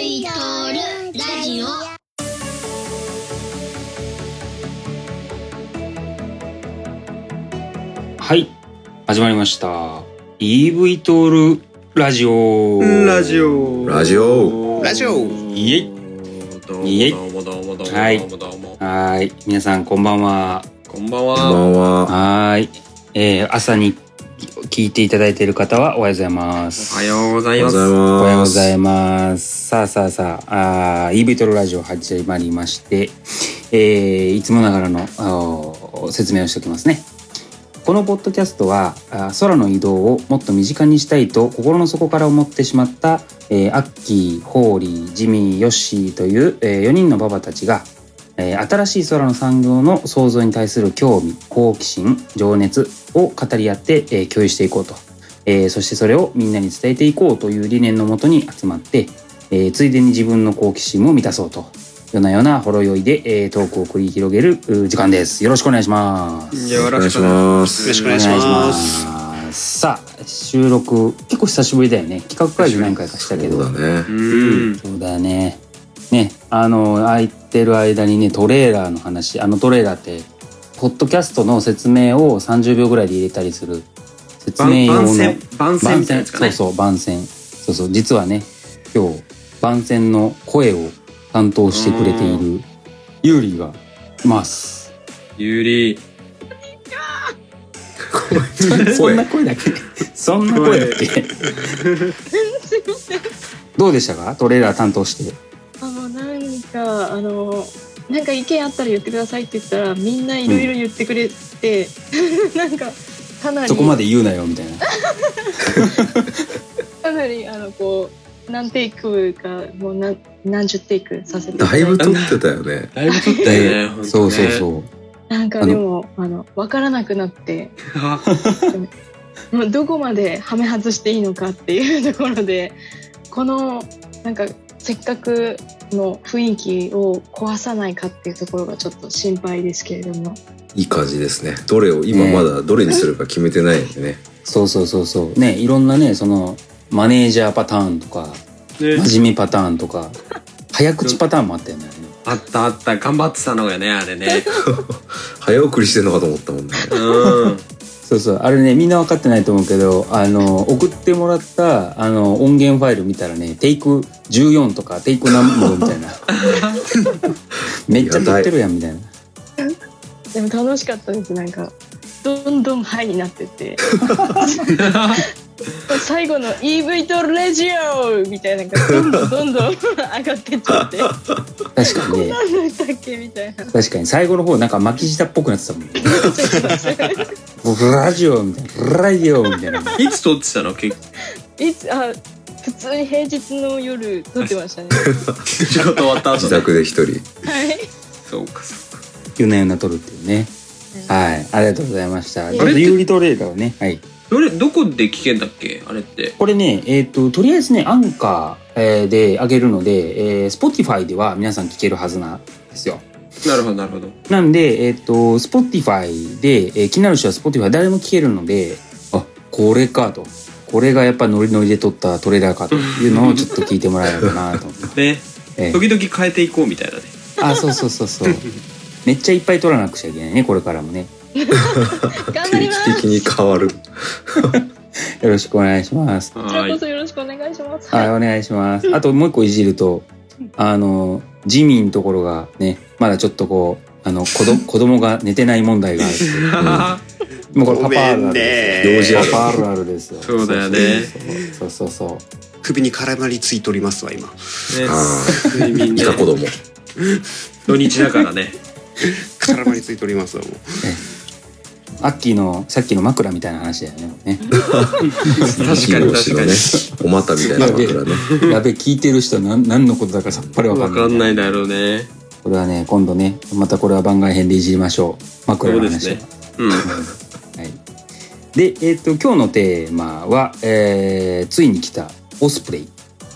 イトールラジオ。はい始まりました。EV トールラジオ。ラジオ。ラジオ。ラジオ。イエイ。どうもイエイどうもどうもどうも。はいどうもどうもはーい。皆さんこんばんは。こんばんこんばはんは。はーい。えー、朝に聞いていただいている方はおはようございますおはようございます。おはようございます。さあさあさあ、あー EV トロラジオ始まりまして、えーいつもながらの説明をしておきますね。このポッドキャストは空の移動をもっと身近にしたいと心の底から思ってしまった、えーアッキー、ホーリー、ジミー、ヨッシーという、え4人のパパたちが、えー新しい空の産業の創造に対する興味、好奇心、情熱を語り合って、えー共有していこうと。えーそしてそれをみんなに伝えていこうという理念のもとに集まって、えーついでに自分の好奇心も満たそうと。よなよなほろ酔いで、えートークを繰り広げるう時間です。よろしくお願いします。よろしくおお願いしますよろしくお願いしますます。さあ、収録、結構久しぶりだよね。企画会議何回かしたけど。そうだね。うんそうだね。ね、あの、空いてる間にね、トレーラーの話、あのトレーラーって、ポッドキャストの説明を30秒ぐらいで入れたりする、説明用の。番宣番宣みたいなやつかね。そうそう、番宣。そうそう、実はね、今日、番宣の声を担当してくれている、ユーリーがいます。ゆり そんな声だっけ？そんな声だっけ？どうでしたか？トレーラー担当して。あのなんかあのなんか意見あったら言ってくださいって言ったらみんないろいろ言ってくれて、なんかかなりそこまで言うなよ、みたいな。かなりあのこう何テイクかもう何何十テイクさせてだだいぶ撮ってたよね。だいぶ撮ったよねそうそうそう。なんかでもあの分からなくなってあもうどこまではめ外していいのかっていうところでこのなんかせっかくの雰囲気を壊さないかっていうところがちょっと心配ですけれども。いい感じですね。どれを、今まだどれにするか決めてないんでね。そうそうそうそう。ね、いろんなね、その、マネージャーパターンとか、ね真面目パターンとか、早口パターンもあったよね。あったあった頑張ってたのがねあれね 早送りしてんのかと思ったもんね。うんそうそう。あれね、みんな分かってないと思うけど、あの、送ってもらった、あの、音源ファイル見たらね、テイク14とか、テイク何本みたいな。めっちゃ撮ってるやん、みたいな。でも楽しかったですなんかどんどんハイになってって 最後の EV とレジオみたいなのがどんどんどんどん上がってっちゃって確かにね。何だったっけみたいな確かに最後の方なんか巻き舌っぽくなってたもんね。ラジオみたいな。ラジオみたいな。いつ撮ってたの？結いつあ普通に平日の夜撮ってましたね 仕事終わった後自ね宅で一人。はいそうかそうか夜な夜な撮るっていうね。はい。ありがとうございました。ちょっとあれってユーリトレーダーをね。はい。どれどこで聞けんだっけ？あれってこれね、えっ、と、とりあえずね、アンカー、えーで上げるので、えー、Spotify では皆さん聞けるはずなんですよ。なるほどなるほどなんで、えっ、と、Spotify で、えー気になる人は Spotify 誰も聞けるので、あ、これかと。これがやっぱノリノリで撮ったトレーダーかというのをちょっと聞いてもらえればなと思って。ねえー時々変えていこうみたいなねあ、そうそうそうそう。めっちゃいっぱい撮らなくちゃいけないね、これからもね。定期的に変わる。よろしくお願いします。こちらはーいこそよろしくお願いしますはい、お願いします。あともう一個いじると、あの、ジミーのところがね、まだちょっとこう、あの、子ど 子供が寝てない問題があるう。もうこれパパあるあるですよ。パパあるあるですよ。そうだよね。そうそうそう。そう。首に絡まりついておりますわ今。ね。あ睡眠ね子供。土日だからね。絡まりついておりますわもうアッキーのさっきの枕みたいな話だよね。ね確かに確かにね。お股みたいな枕ね。やべ、聞いてる人は何何のことだかさっぱりわかわんない。かんないだろうねこれはね、今度ね、またこれは番外編でいじりましょう。枕の話うですねうんはい。で、えっ、と、今日のテーマは、えー、ついに来たオスプレイ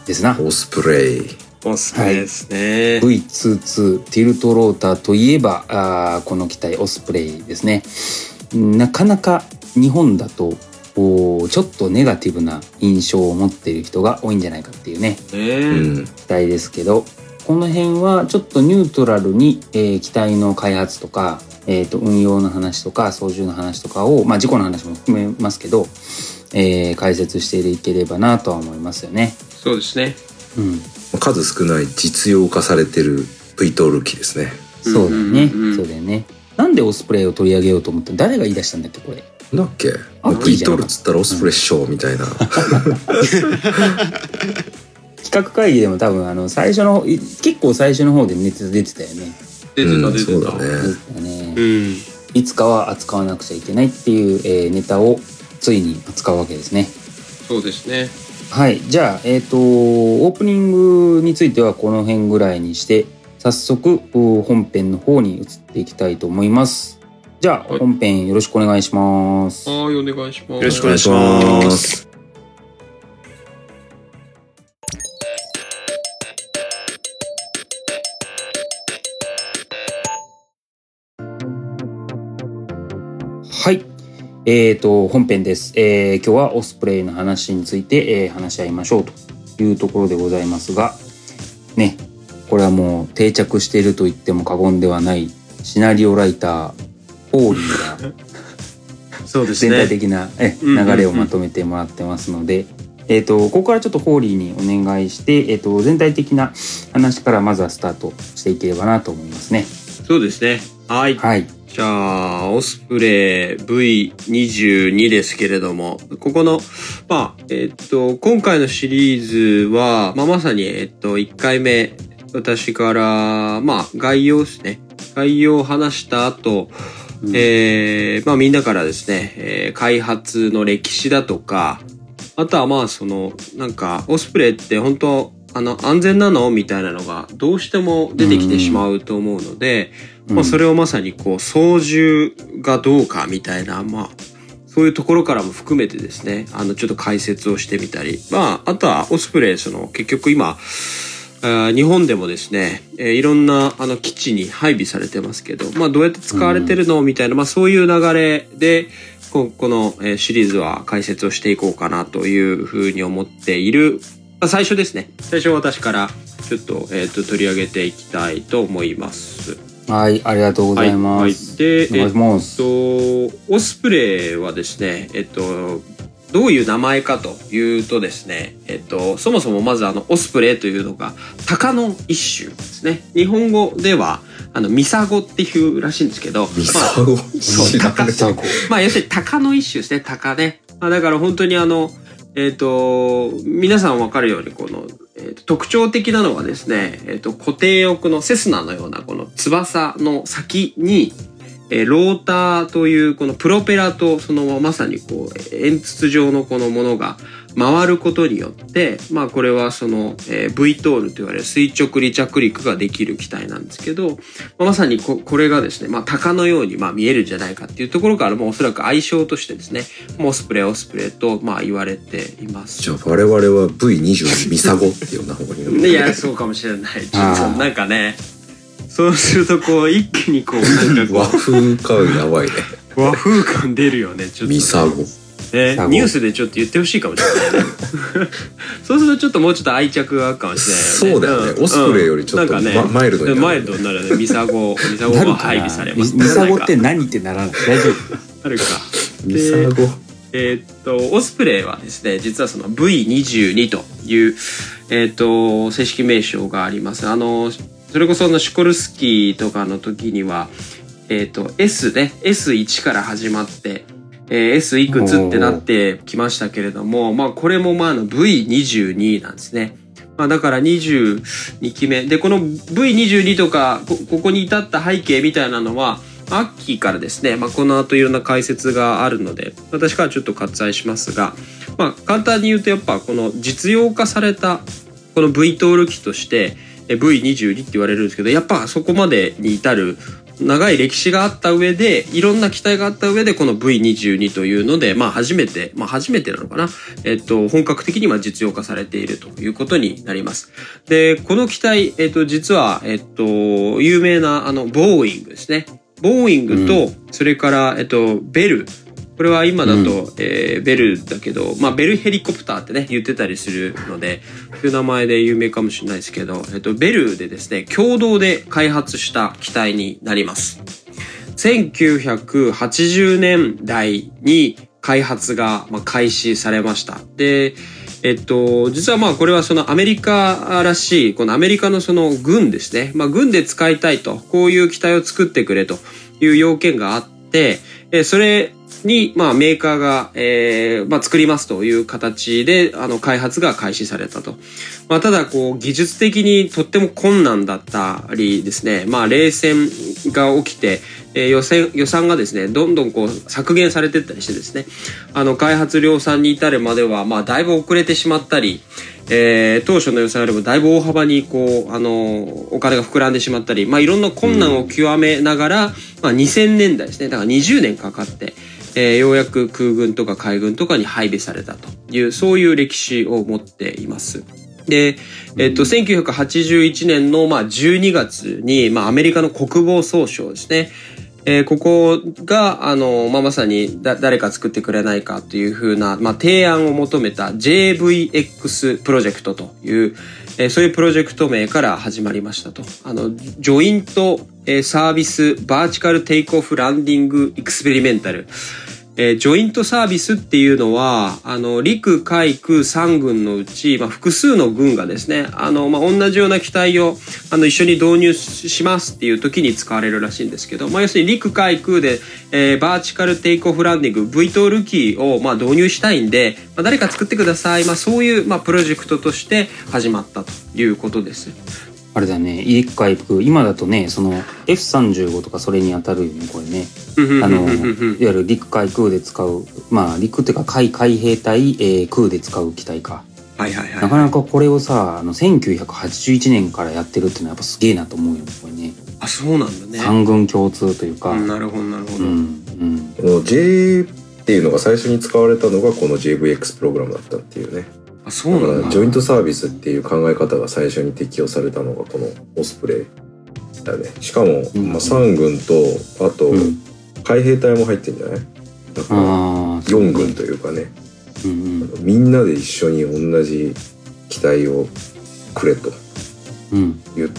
ですな。オスプレイ。おすすめですね、V22 ティルトローターといえばあーこの機体オスプレイですねなかなか日本だとこうちょっとネガティブな印象を持っている人が多いんじゃないかっていうねねうん。期待ですけどこの辺はちょっとニュートラルに、えー機体の開発とか、えー、と運用の話とか操縦の話とかを、まあ、事故の話も含めますけど、えー解説していければなとは思いますよね。そうですね。うん、数少ない実用化されてる V トール機ですね。そうだよね、うんうんうんそうだよね。なんでオスプレイを取り上げようと思って誰が言い出したんだっけこれ。なんだっけ？あ ?V トールっつったらオスプレッショーみたいな。企画会議でも多分あの最初のい結構最初の方で熱出てたよね。出てたうん出てた。そうだね。うん。いつかは扱わなくちゃいけないっていう、えーネタをついに扱うわけですね。そうですね。はい。じゃあ、えっ、と、オープニングについてはこの辺ぐらいにして、早速、お本編の方に移っていきたいと思います。じゃあ、はい本編よろしくお願いします。はい、お願いします。よろしくお願いします。はい。えっ、と、本編です。えー今日はオスプレイの話について、えー話し合いましょうというところでございますが、ね、これはもう定着していると言っても過言ではないシナリオライター、ホーリーが そうです全体ね。的なえ流れをまとめてもらってますので、えー、とここからちょっとホーリーにお願いして、えー、と全体的な話からまずはスタートしていければなと思いますね。そうですね。はい。はい。じゃあ、オスプレイ V22 ですけれども、ここの、まあ、えっと、今回のシリーズは、まあ、まさに、えっと、1回目、私から、まあ、概要ですね。概要を話した後、うん。えーまあみんなからですね、えー開発の歴史だとか、あとはまあその、なんか、オスプレイって本当あの、安全なのみたいなのがどうしても出てきてしまうと思うので、まあそれをまさにこう、操縦がどうかみたいな、まあ、そういうところからも含めてですね、あの、ちょっと解説をしてみたり、まあ、あとはオスプレイ、その、結局今、日本でもですね、えーいろんなあの基地に配備されてますけど、まあどうやって使われてるの？みたいな、まあそういう流れで、ここのえーシリーズは解説をしていこうかなというふうに思っている、まあ最初ですね。最初私からちょっと,、えー、と取り上げていきたいと思います。はい、ありがとうございます。はい。で、お願いします。えっと、オスプレイはですね、えっと、どういう名前かというとですね、えっと、そもそもまずあの、オスプレイというのが、鷹の一種ですね。日本語では、あの、ミサゴっていうらしいんですけど、ミまあサゴそう知らないサゴまあ、要するに鷹の一種ですね、鷹ね。まあ、だから本当にあの、えっ、と、皆さんわかるように、この、えーと特徴的なのはですね、えっ、と、固定翼のセスナのようなこの翼の先に、えーローターというこのプロペラとそのまさにこう円筒状のこのものが回ることによってまあこれはその、えー V トールと言われる垂直離着陸ができる機体なんですけど、まあまさにここれがですね、まあ鷹のようにまあ見えるんじゃないかっていうところからもうおそらく愛称としてですね、もうオスプレイオスプレイとまあ言われています。じゃあ我々は V22 ミサゴって呼んだ方がいいのか いや、そうかもしれない。ちょっとあーなんかね、そうするとこう一気にこうなんかこ和風感やばいね。う和風感出るよね、ちょっとね、ミサゴ。ねニュースでちょっと言ってほしいかもしれないね。そうするとちょっともうちょっと愛着があるかもしれないよね。そうだよね。んオスプレイよりちょっと、なんかねまマイルドになるマイルドになるね。ミサゴ、ミサゴが配備さなれます。ミミサゴってな何ってならない。大丈夫。あるか。ミサゴ。えーっと、オスプレイはですね、実はその V22 という、えーっと、正式名称があります。あの、それこそあのシコルスキーとかの時には、えーっと、S ね、S1 から始まって、えー S いくつってなってきましたけれども、まあこれもまああの V22 なんですね。まあだから22期目。で、この V22 とか、こここに至った背景みたいなのは、アッキーからですね、まあ、この後いろんな解説があるので、私からちょっと割愛しますが、まあ、簡単に言うとやっぱこの実用化されたこの V トール機としてえ V22 って言われるんですけど、やっぱそこまでに至る長い歴史があった上で、いろんな期待があった上で、この V22 というので、まあ初めて、まあ初めてなのかな。えっと、本格的には実用化されているということになります。で、この機体、えっと、実は、えっと、有名な、あの、ボーイングですね。ボーイングと、それから、えっと、ベルこれは今だと、えーベルだけど、まあ、ベルヘリコプターってね、言ってたりするので、そういう名前で有名かもしれないですけど、えっと、ベルでですね、共同で開発した機体になります。1980年代に開発がまあ開始されました。で、えっと、実はまあこれはそのアメリカらしい、このアメリカのその軍ですね。まあ軍で使いたいと、こういう機体を作ってくれという要件があって、えーそれにまあメーカーが、えーまあ作りますという形で、あの開発が開始されたと。まあただこう技術的にとっても困難だったりですね、まあ冷戦が起きて、えー予算予算がですね、どんどんこう削減されていったりしてですね、あの開発量産に至るまでは、まあだいぶ遅れてしまったり、えー当初の予算よりもだいぶ大幅にこう、あの、お金が膨らんでしまったり、まあいろんな困難を極めながら、まあ2000年代ですね、だから20年かかって、えーようやく空軍とか海軍とかに配備されたという、そういう歴史を持っています。で、えっと、1981年の、まあ、12月に、まあ、アメリカの国防総省ですね。えーここが、あの、まあ、まさにだ、誰か作ってくれないかというふうな、まあ、提案を求めた JVX プロジェクトという、えーそういうプロジェクト名から始まりましたと。あの、ジョイント、えサービスバーチカルテイクオフランディングエクスペリメンタル。えージョイントサービスっていうのは、あの、陸海空三軍のうち、まあ、複数の軍がですね、あの、まあ、同じような機体を、あの、一緒に導入しますっていう時に使われるらしいんですけど、まあ、要するに陸海空で、えーバーチカルテイクオフランディング、VTOL 機を、まあ、導入したいんで、まあ、誰か作ってください。まあ、そういう、まあ、プロジェクトとして始まったということです。あれだね陸海空今だとねその F35 とかそれに当たるよねこれね。あのいわゆる陸海空で使うまあ陸っていうか海海兵隊、えー空で使う機体か。はいはいはい。なかなかこれをさあの1981年からやってるっていうのはやっぱすげえなと思うよねこれね。あ、そうなんだね。三軍共通というか。うんなるほど、なるほど。うんうん。この J っていうのが最初に使われたのがこの JVX プログラムだったっていうねあ、そうなんだ。だから。ジョイントサービスっていう考え方が最初に適用されたのがこのオスプレイだね。しかも、うん。まあ、3軍とあとうん。海兵隊も入ってんじゃない？だからああ4軍というかね。うんうん。みんなで一緒に同じ機体をくれとうん。言っ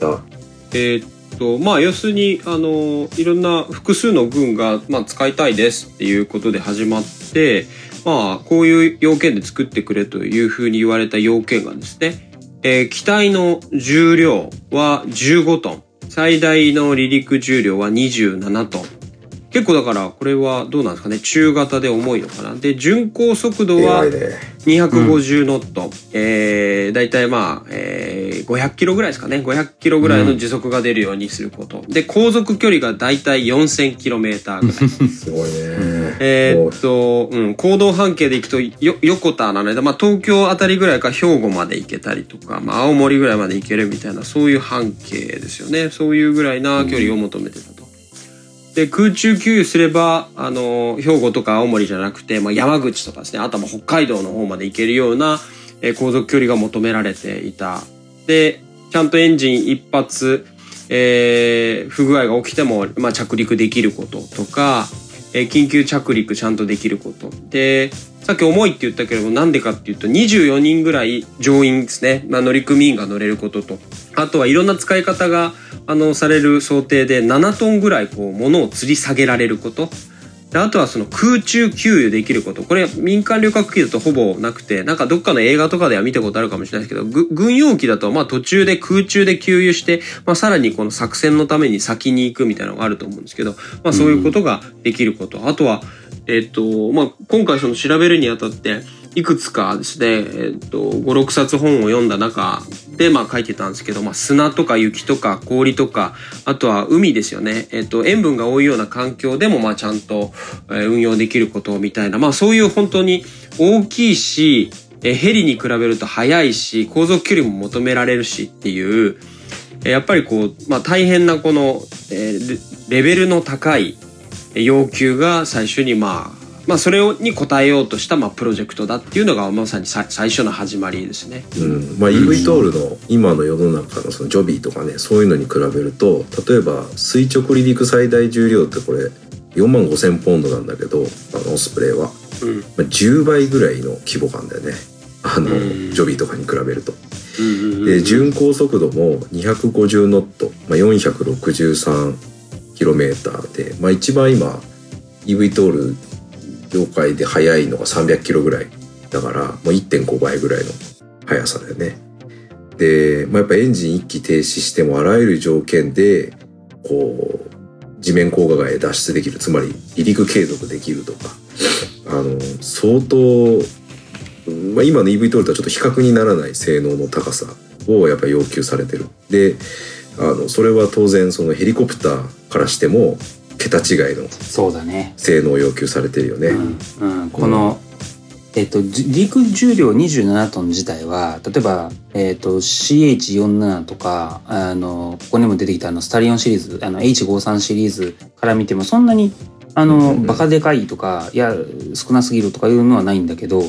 た。えーっとまあ要するにあのいろんな複数の軍が、まあ、使いたいですっていうことで始まってまあこういう要件で作ってくれというふうに言われた要件がですね、えー機体の重量は15トン。最大の離陸重量は27トン。結構だからこれはどうなんですかね。中型で重いのかな。で巡航速度は偉いね。250ノット、えー、大体まあ、えー、500キロぐらいですかね。500キロぐらいの時速が出るようにすること。で、航続距離が大体4000キロメーターぐらい。すごいねえーっと、うん、行動半径で行くと、よ、横田なので、まあ、東京あたりぐらいから兵庫まで行けたりとか、まあ、青森ぐらいまで行けるみたいな、そういう半径ですよね。そういうぐらいな距離を求めてたと。で、空中給油すれば、あの、兵庫とか青森じゃなくて、まあ、山口とかですね、あとはまあ北海道の方まで行けるような、えー航続距離が求められていた。で、ちゃんとエンジン一発、えー不具合が起きても、まあ、着陸できることとか、えー緊急着陸ちゃんとできること。で、さっき重いって言ったけれども、なんでかっていうと、24人ぐらい乗員ですね、まあ、乗組員が乗れることと、あとはいろんな使い方が、あの、される想定で、7トンぐらい、こう、物を吊り下げられること。であとはその空中給油できること。これ民間旅客機だとほぼなくて、なんかどっかの映画とかでは見たことあるかもしれないですけど、ぐ軍用機だとまあ途中で空中で給油して、まあさらにこの作戦のために先に行くみたいなのがあると思うんですけど、まあそういうことができること。あとは、えっと、まあ今回その調べるにあたって、いくつかですね、えっと、5、6冊本を読んだ中で、まあ書いてたんですけど、まあ砂とか雪とか氷とか、あとは海ですよね。えっと、塩分が多いような環境でも、まあちゃんと、え運用できることみたいな、まあそういう本当に大きいし、えヘリに比べると速いし、航続距離も求められるしっていう、えやっぱりこう、まあ大変なこの、えレベルの高い要求が最初にまあ、まあそれをに応えようとしたまあプロジェクトだっていうのがまさにさ最初の始まりですね。うん。まあ、EVTOL の今の世の中のそのジョビーとかねそういうのに比べると例えば垂直離陸最大重量ってこれ4万5千ポンドなんだけどあのオスプレイは、うん。まあ、10倍ぐらいの規模感だよね。あの、うん。ジョビーとかに比べると。うんうんうんで巡航速度も250ノット、まあ、463km で、まあ、一番今 EV トール業界で速いのが300キロぐらいだからもう1.5倍ぐらいの速さだよね。で、まあ、やっぱエンジン一気停止してもあらゆる条件でこう地面高画外へ脱出できるつまり離陸継続できるとかあの相当まあ、今の EV トールとはちょっと比較にならない性能の高さをやっぱ要求されてる。で、あの、それは当然そのヘリコプターからしても桁違いのそうだね。性能を要求されてるよね。うんうん、この、えっと、じ陸重量27トン自体は、例えば、えっと、CH47 とか、あの、ここにも出てきたあの、スタリオンシリーズ、あの、H53 シリーズから見ても、そんなに、あの、うんうんバカでかいとか、いや、少なすぎるとかいうのはないんだけど、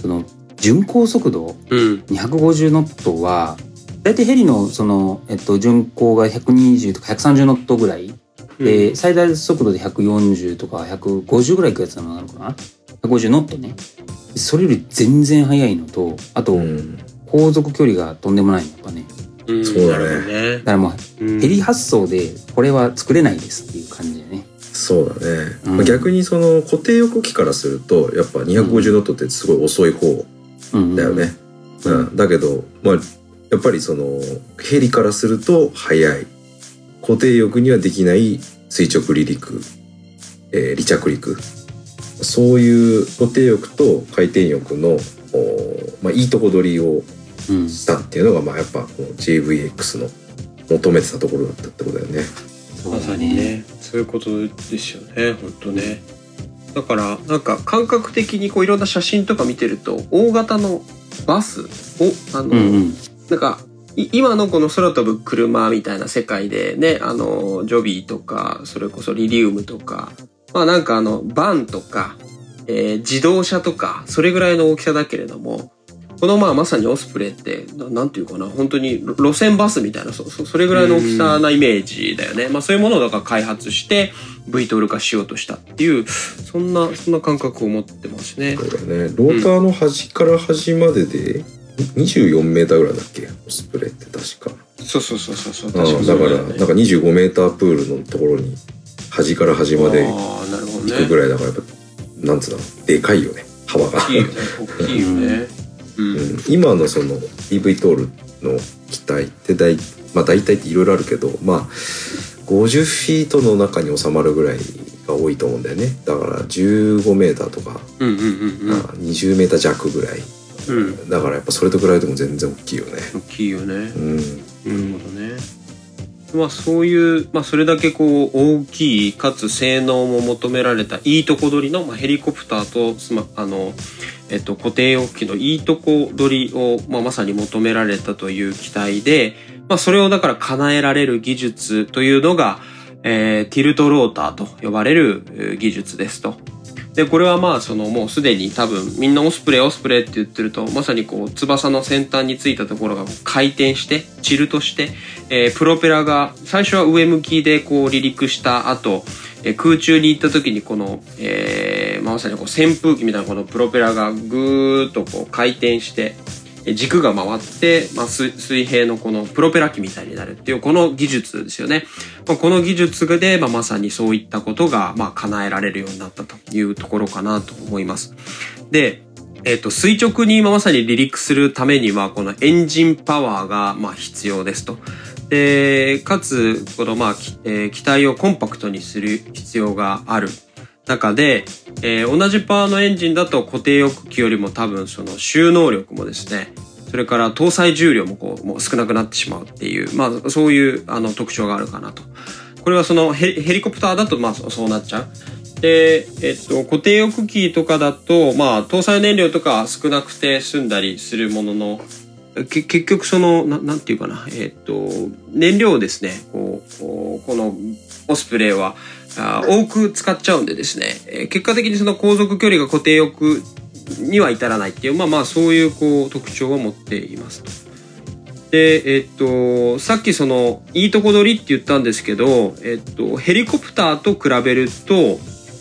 その、巡航速度うん250ノットは、大体ヘリの、その、えっと、巡航が120とか130ノットぐらいで、最大速度で140とか150ぐらいいくやつなのかな ?150 ノットね。それより全然速いのと、あと、うん。航続距離がとんでもないのやっぱね。うんそうだねだからもう、うんヘリ発想でこれは作れないですっていう感じでね。そうだね。逆にその固定翼機からすると、やっぱ250ノットってすごい遅い方うん、だよね。ううんん。だけど、まあ、やっぱりそのヘリからすると速い。固定翼にはできない垂直離陸、えー離着陸。そういう固定翼と回転翼の、まあ、いいとこ取りをうん。したっていうのが、まあ、やっぱこの JVX の求めてたところだったってことだよね。まさに。ねそういうことですよね本当ねだからなんか感覚的にこういろんな写真とか見てると大型のバスをあの、うんうん。なんかい今のこの空飛ぶ車みたいな世界でねあのジョビーとかそれこそリリウムとかまあなんかあのバンとか、えー自動車とかそれぐらいの大きさだけれどもこのまあまさにオスプレイってななんていうかな本当に路線バスみたいなそそそれぐらいの大きさなイメージだよね、まあ、そういうものをだから開発して V トール化しようとしたっていうそんなそんな感覚を持ってますね。そうだね。ローターの端から端までで24メーターぐらいだっけ？オスプレイって確か。そうそうそうそうそう。だから、なんか25メータープールのところに端から端まで行くぐらいだからやっぱ、なんつうの？でかいよね。幅が、大きいよね大きいよね。うん、うん、今のその EV トールの機体って大,、まあ、大体っていろいろあるけどまあ50フィートの中に収まるぐらいが多いと思うんだよね。だから15メーターとか、うんうんうんまあ20メーター弱ぐらいうん。うんだからやっぱそれと比べても全然大きいよね。大きいよね。うん。なるほどね。まあそういう、まあ、それだけこう大きいかつ性能も求められたいいとこ取りの、まあ、ヘリコプターとあの、えっと、固定翼機のいいとこ取りを、まあ、まさに求められたという機体で、まあ、それをだから叶えられる技術というのが、えーティルトローターと呼ばれるえー技術ですと。で、これはまあ、そのもうすでに多分みんなオスプレイオスプレイって言ってると、まさにこう翼の先端についたところが回転して、チルトして、えープロペラが最初は上向きでこう離陸した後、えー空中に行った時にこの、えーまさにこう扇風機みたいなこのプロペラがぐーっとこう回転して、軸が回って、まあ、水平のこのプロペラ機みたいになるっていうこの技術ですよね。まあ、この技術で、まあ、まさにそういったことが、まあ、叶えられるようになったというところかなと思います。で、えっ、と、垂直にまさに離陸するためには、このエンジンパワーが、まあ、必要ですと。で、かつ、この、まあ、えー機体をコンパクトにする必要がある中で、えー同じパワーのエンジンだと固定翼機よりも多分その収納力もですね、それから搭載重量もこう、もう少なくなってしまうっていう、まあそういうあの特徴があるかなと。これはそのヘリコプターだとまあそうなっちゃう。で、えっと、固定翼機とかだと、まあ搭載燃料とか少なくて済んだりするものの、結局その、ななんていうかな、えっと、燃料をですね、こうこのオスプレイは、あー多く使っちゃうんでですね、えー結果的にその航続距離が固定翼には至らないっていう、まあまあそういうこう特徴を持っていますと。で、えっと、さっきその、いいとこ取りって言ったんですけど、えっと、ヘリコプターと比べると、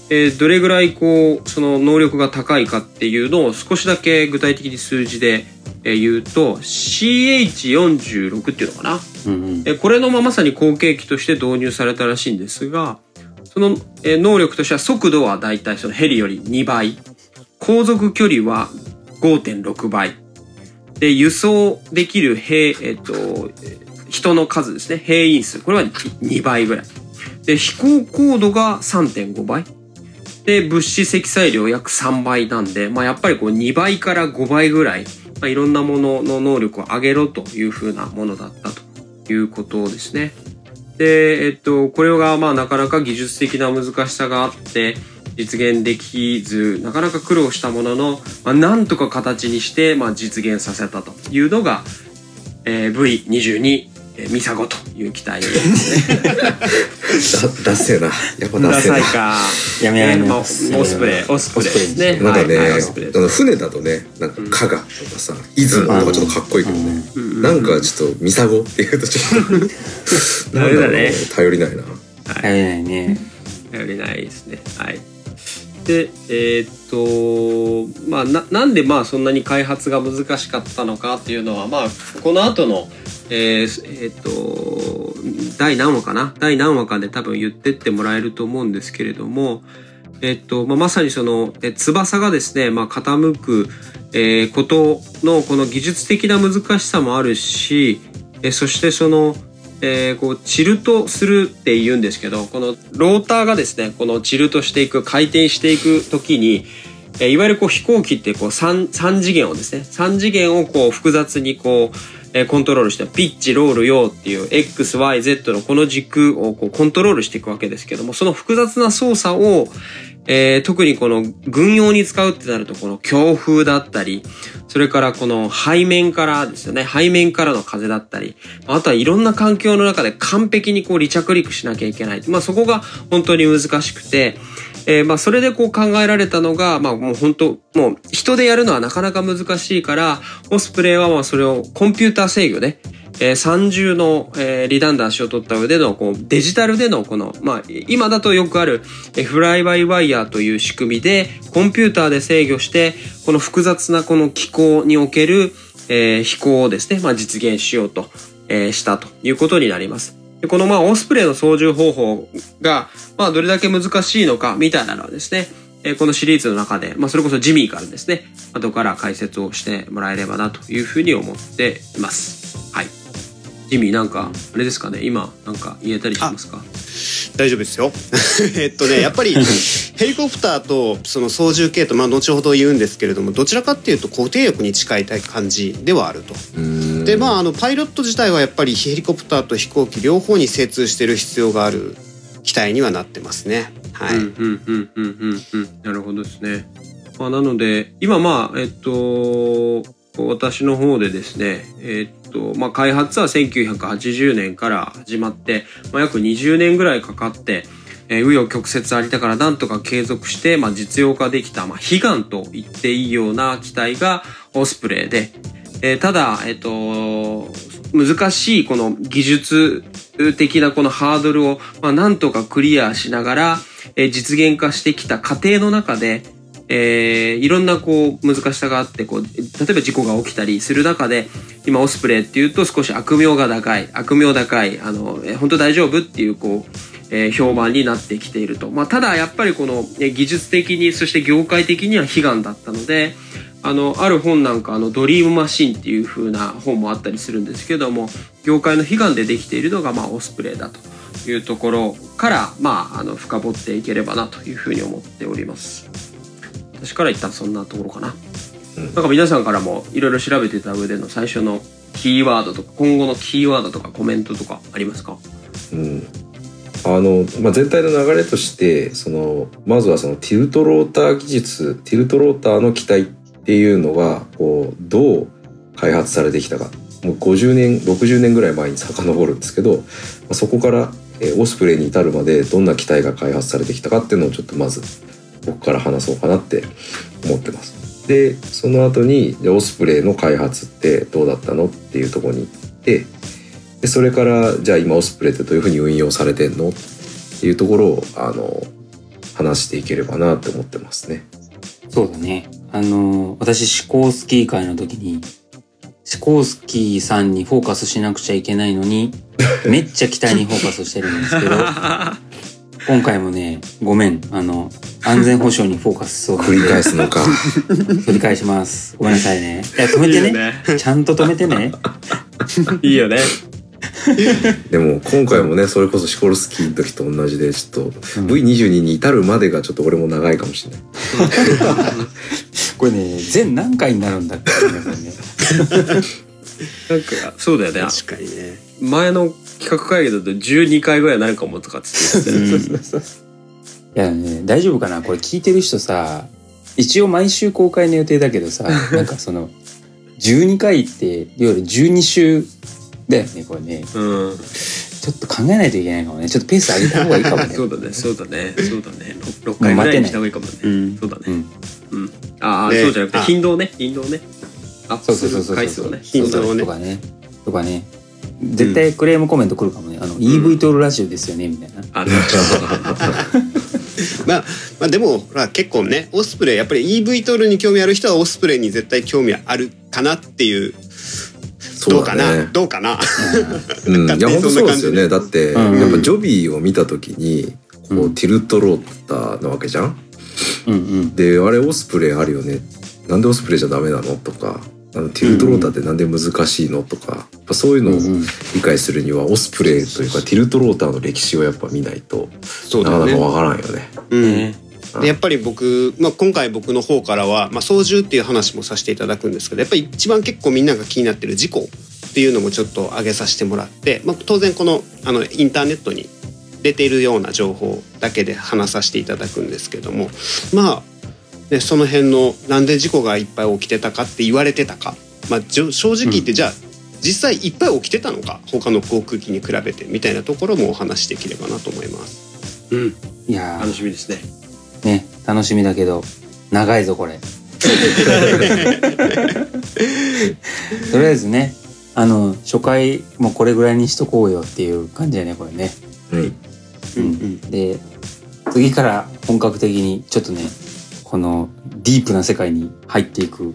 えーどれぐらいこう、その能力が高いかっていうのを少しだけ具体的に数字でえー言うと、CH46 っていうのかな。うんうんえーこれのままさに後継機として導入されたらしいんですが、その、能力としては速度はだいたいそのヘリより2倍。航続距離は5.6倍。で、輸送できる兵、えっ、と、人の数ですね。兵員数。これは2倍ぐらい。で、飛行高度が3.5倍。で、物資積載量約3倍なんで、まあやっぱりこう2倍から5倍ぐらい、まあ、いろんなものの能力を上げろというふうなものだったということですね。で、えっと、これがまあなかなか技術的な難しさがあって、実現できず、なかなか苦労したものの、まあ、なんとか形にして、まあ、実現させたというのが、えー V22、えーミサゴという機体ですね。だダセえな。やっぱダダセえなサいか。やめやめえーまあオスプレイ、オスプレイですね。なんかね、はいはいオスプレイ。あの船だとねなんか加賀とかさ出雲とかちょっとかっこいいけどね、うん。うんなんかちょっとミサゴっていうとちょっと ダメだね。頼りないな。やめないね。頼りないですね。はい。で、えーっと、まあ、な、なんでまあそんなに開発が難しかったのかっていうのは、まあ、この後の、えーえーっと、第何話かな？第何話かで多分言ってってもらえると思うんですけれども、えっと、まあ、まさにその、え翼がですね、まあ、傾く、えーことの、この技術的な難しさもあるし、えそしてその、えーこう、チルトするって言うんですけど、このローターがですね、このチルトしていく、回転していくときに、いわゆるこう飛行機ってこう三三次元をですね、三次元をこう複雑にこう、えコントロールして、ピッチ、ロール、ヨーっていう X、Y、Z のこの軸をこうコントロールしていくわけですけども、その複雑な操作を、えー特にこの軍用に使うってなると、この強風だったり、それからこの背面からですよね、背面からの風だったり、あとはいろんな環境の中で完璧にこう離着陸しなきゃいけない。まあそこが本当に難しくて、えーまあそれでこう考えられたのが、まあもう本当、もう人でやるのはなかなか難しいから、オスプレイはまあそれをコンピューター制御で、えー三重の、えーリダンダンスを取った上での、こう、デジタルでの、この、まあ、今だとよくある、えフライバイワイヤーという仕組みで、コンピューターで制御して、この複雑なこの機構における、えー飛行をですね、まあ、実現しようと、えーしたということになります。この、まあ、オスプレイの操縦方法が、まあ、どれだけ難しいのか、みたいなのはですね、えこのシリーズの中で、まあ、それこそジミーからですね、後から解説をしてもらえればなというふうに思っています。はい。ジミーなんか、あれですかね、今、なんか言えたりしますか？大丈夫ですよ えっとねやっぱりヘリコプターとその操縦系統まあ後ほど言うんですけれどもどちらかっていうと固定翼に近い感じではあると。でまああのパイロット自体はやっぱりヘリコプターと飛行機両方に精通してる必要がある機体にはなってますね。はい。うんうんうんうんうんうんなるほどですね。まあ、なので今まあえっと私の方でですねえっとまあ開発は1980年から始まって、まあ、約20年ぐらいかかってえー紆余曲折ありながらなんとか継続して、まあ、実用化できた、まあ、悲願と言っていいような機体がオスプレイで、えーただ、えっ、と、難しいこの技術的なこのハードルを、まあ、なんとかクリアしながら、えー実現化してきた過程の中で、えーいろんなこう難しさがあってこう例えば事故が起きたりする中で今オスプレイっていうと少し悪名が高い悪名高いあの、えー本当大丈夫っていうこう、えー評判になってきていると、まあ、ただやっぱりこの技術的にそして業界的には悲願だったのであのある本なんかあのドリームマシンっていう風な本もあったりするんですけども業界の悲願でできているのがまあオスプレイだというところからまああの深掘っていければなというふうに思っております。私から言ったらそんなところかな、うん。なんか皆さんからもいろいろ調べてた上での最初のキーワードとか今後のキーワードとかコメントとかありますか？うん。あの、まあ、全体の流れとしてそのまずはそのティルトローター技術ティルトローターの機体っていうのがこうどう開発されてきたか。もう50年60年ぐらい前に遡るんですけど、まあ、そこから、えーオスプレイに至るまでどんな機体が開発されてきたかっていうのをちょっとまず僕から話そうかなって思ってます。でその後にじゃあオスプレイの開発ってどうだったのっていうところにてでそれからじゃあ今オスプレイってどういうふうに運用されてんのっていうところをあの話していければなって思ってますね。そうだね。あの、私、シコースキー会の時に、シコースキーさんにフォーカスしなくちゃいけないのに、めっちゃ期待にフォーカスしてるんですけど、今回もね、ごめん、あの、安全保障にフォーカスしそう繰り返すのか。繰り返します。ごめんなさいね。いや、止めてね。いいよねちゃんと止めてね。いいよね。でも今回もねそれこそシコルスキーの時と同じでちょっとうん V22 に至るまでがちょっと俺も長いかもしれない。これね、全何回になるんだっけ？皆さんね。なんか、そうだよね。確かにね前の企画会議だと12回ぐらいになるかもとかっつって言ってたよねいやね、大丈夫かな？これ聞いてる人さ、一応毎週公開の予定だけどさ、なんかその、12回って、いわゆる12週だよね、これね。うん。ちょっと考えないといけないかもね。ちょっとペース上げた方がいいかもね。そうだね、そうだね、そうだね。6, 回ぐらいにした方がいいかもね。うんそうだね。うん。うん。ああ、でそうじゃなくて、あ頻度をね、頻度をね。アップするそうそうそうそう。回数をね。頻度をねとかね。とかね。絶対クレームコメント来るかもね。あの、EV トールラジオですよね、みたいな。あの、まあ、まあでもほら結構ねオスプレイやっぱり EV トールに興味ある人はオスプレイに絶対興味あるかなっていうどうかな？ね。どうかな？うん、い勝手にや本当そんな感じでそうですよね。だって、うんやっぱジョビーを見た時にこう、うんティルトローターなわけじゃん？うんうん。であれオスプレイあるよね。なんでオスプレイじゃダメなの？とか。あのティルトローターってなんで難しいのとか、やっぱそういうのを理解するにはオスプレイというかティルトローターの歴史をやっぱ見ないとそうだよね。なかなかわからんよね。うん。ね。でやっぱり僕、まあ、今回僕の方からは、まあ、操縦っていう話もさせていただくんですけどやっぱり一番結構みんなが気になってる事故っていうのもちょっと上げさせてもらって、まあ、当然このあのインターネットに出ているような情報だけで話させていただくんですけどもまあ、ね、その辺のなんで事故がいっぱい起きてたかって言われてたか、まあ、正直言ってじゃあ、実際いっぱい起きてたのか？他の航空機に比べてみたいなところもお話しできればなと思います。うん。いや楽しみですね。ー、ね、楽しみだけど、長いぞ、これ。とりあえずね、あの、初回もこれぐらいにしとこうよっていう感じだね、これね。うん。うん。で、次から本格的にちょっとね、このディープな世界に入っていく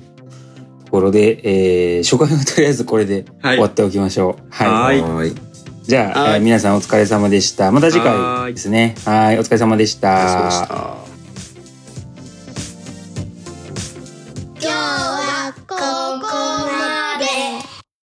ところで、えー、初回は とりあえずこれではい終わっておきましょう。はい。はいはーい。じゃあ、皆さんお疲れ様でした。また次回ですね。はい、お疲れ様でした。そうでした